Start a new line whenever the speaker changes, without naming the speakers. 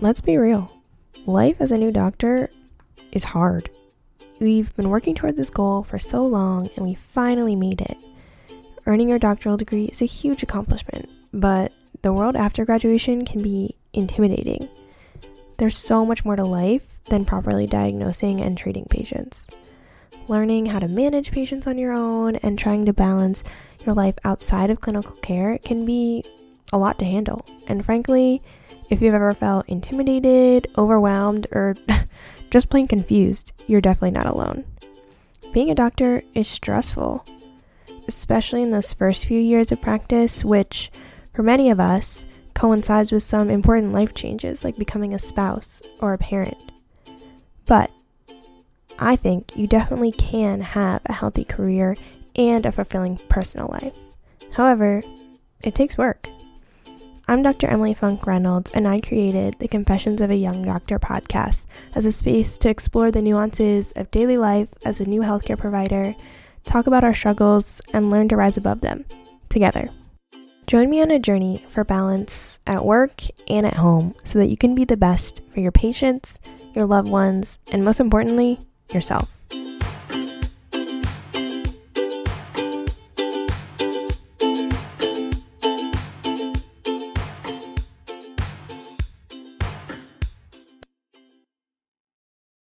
let's be real life as a new doctor is hard. We've been working toward this goal for so long and we finally made it. Earning your doctoral degree is a huge accomplishment, but the world after graduation can be intimidating. There's so much more to life than properly diagnosing and treating patients. Learning how to manage patients on your own and trying to balance your life outside of clinical care can be a lot to handle. And frankly, if you've ever felt intimidated, overwhelmed, or just plain confused, you're definitely not alone. Being a doctor is stressful, especially in those first few years of practice, which for many of us coincides with some important life changes like becoming a spouse or a parent. But I think you definitely can have a healthy career and a fulfilling personal life. However, it takes work. I'm Dr. Emily Funk Reynolds, and I created the Confessions of a Young Doctor podcast as a space to explore the nuances of daily life as a new healthcare provider, talk about our struggles, and learn to rise above them together. Join me on a journey for balance at work and at home so that you can be the best for your patients, your loved ones, and most importantly, yourself.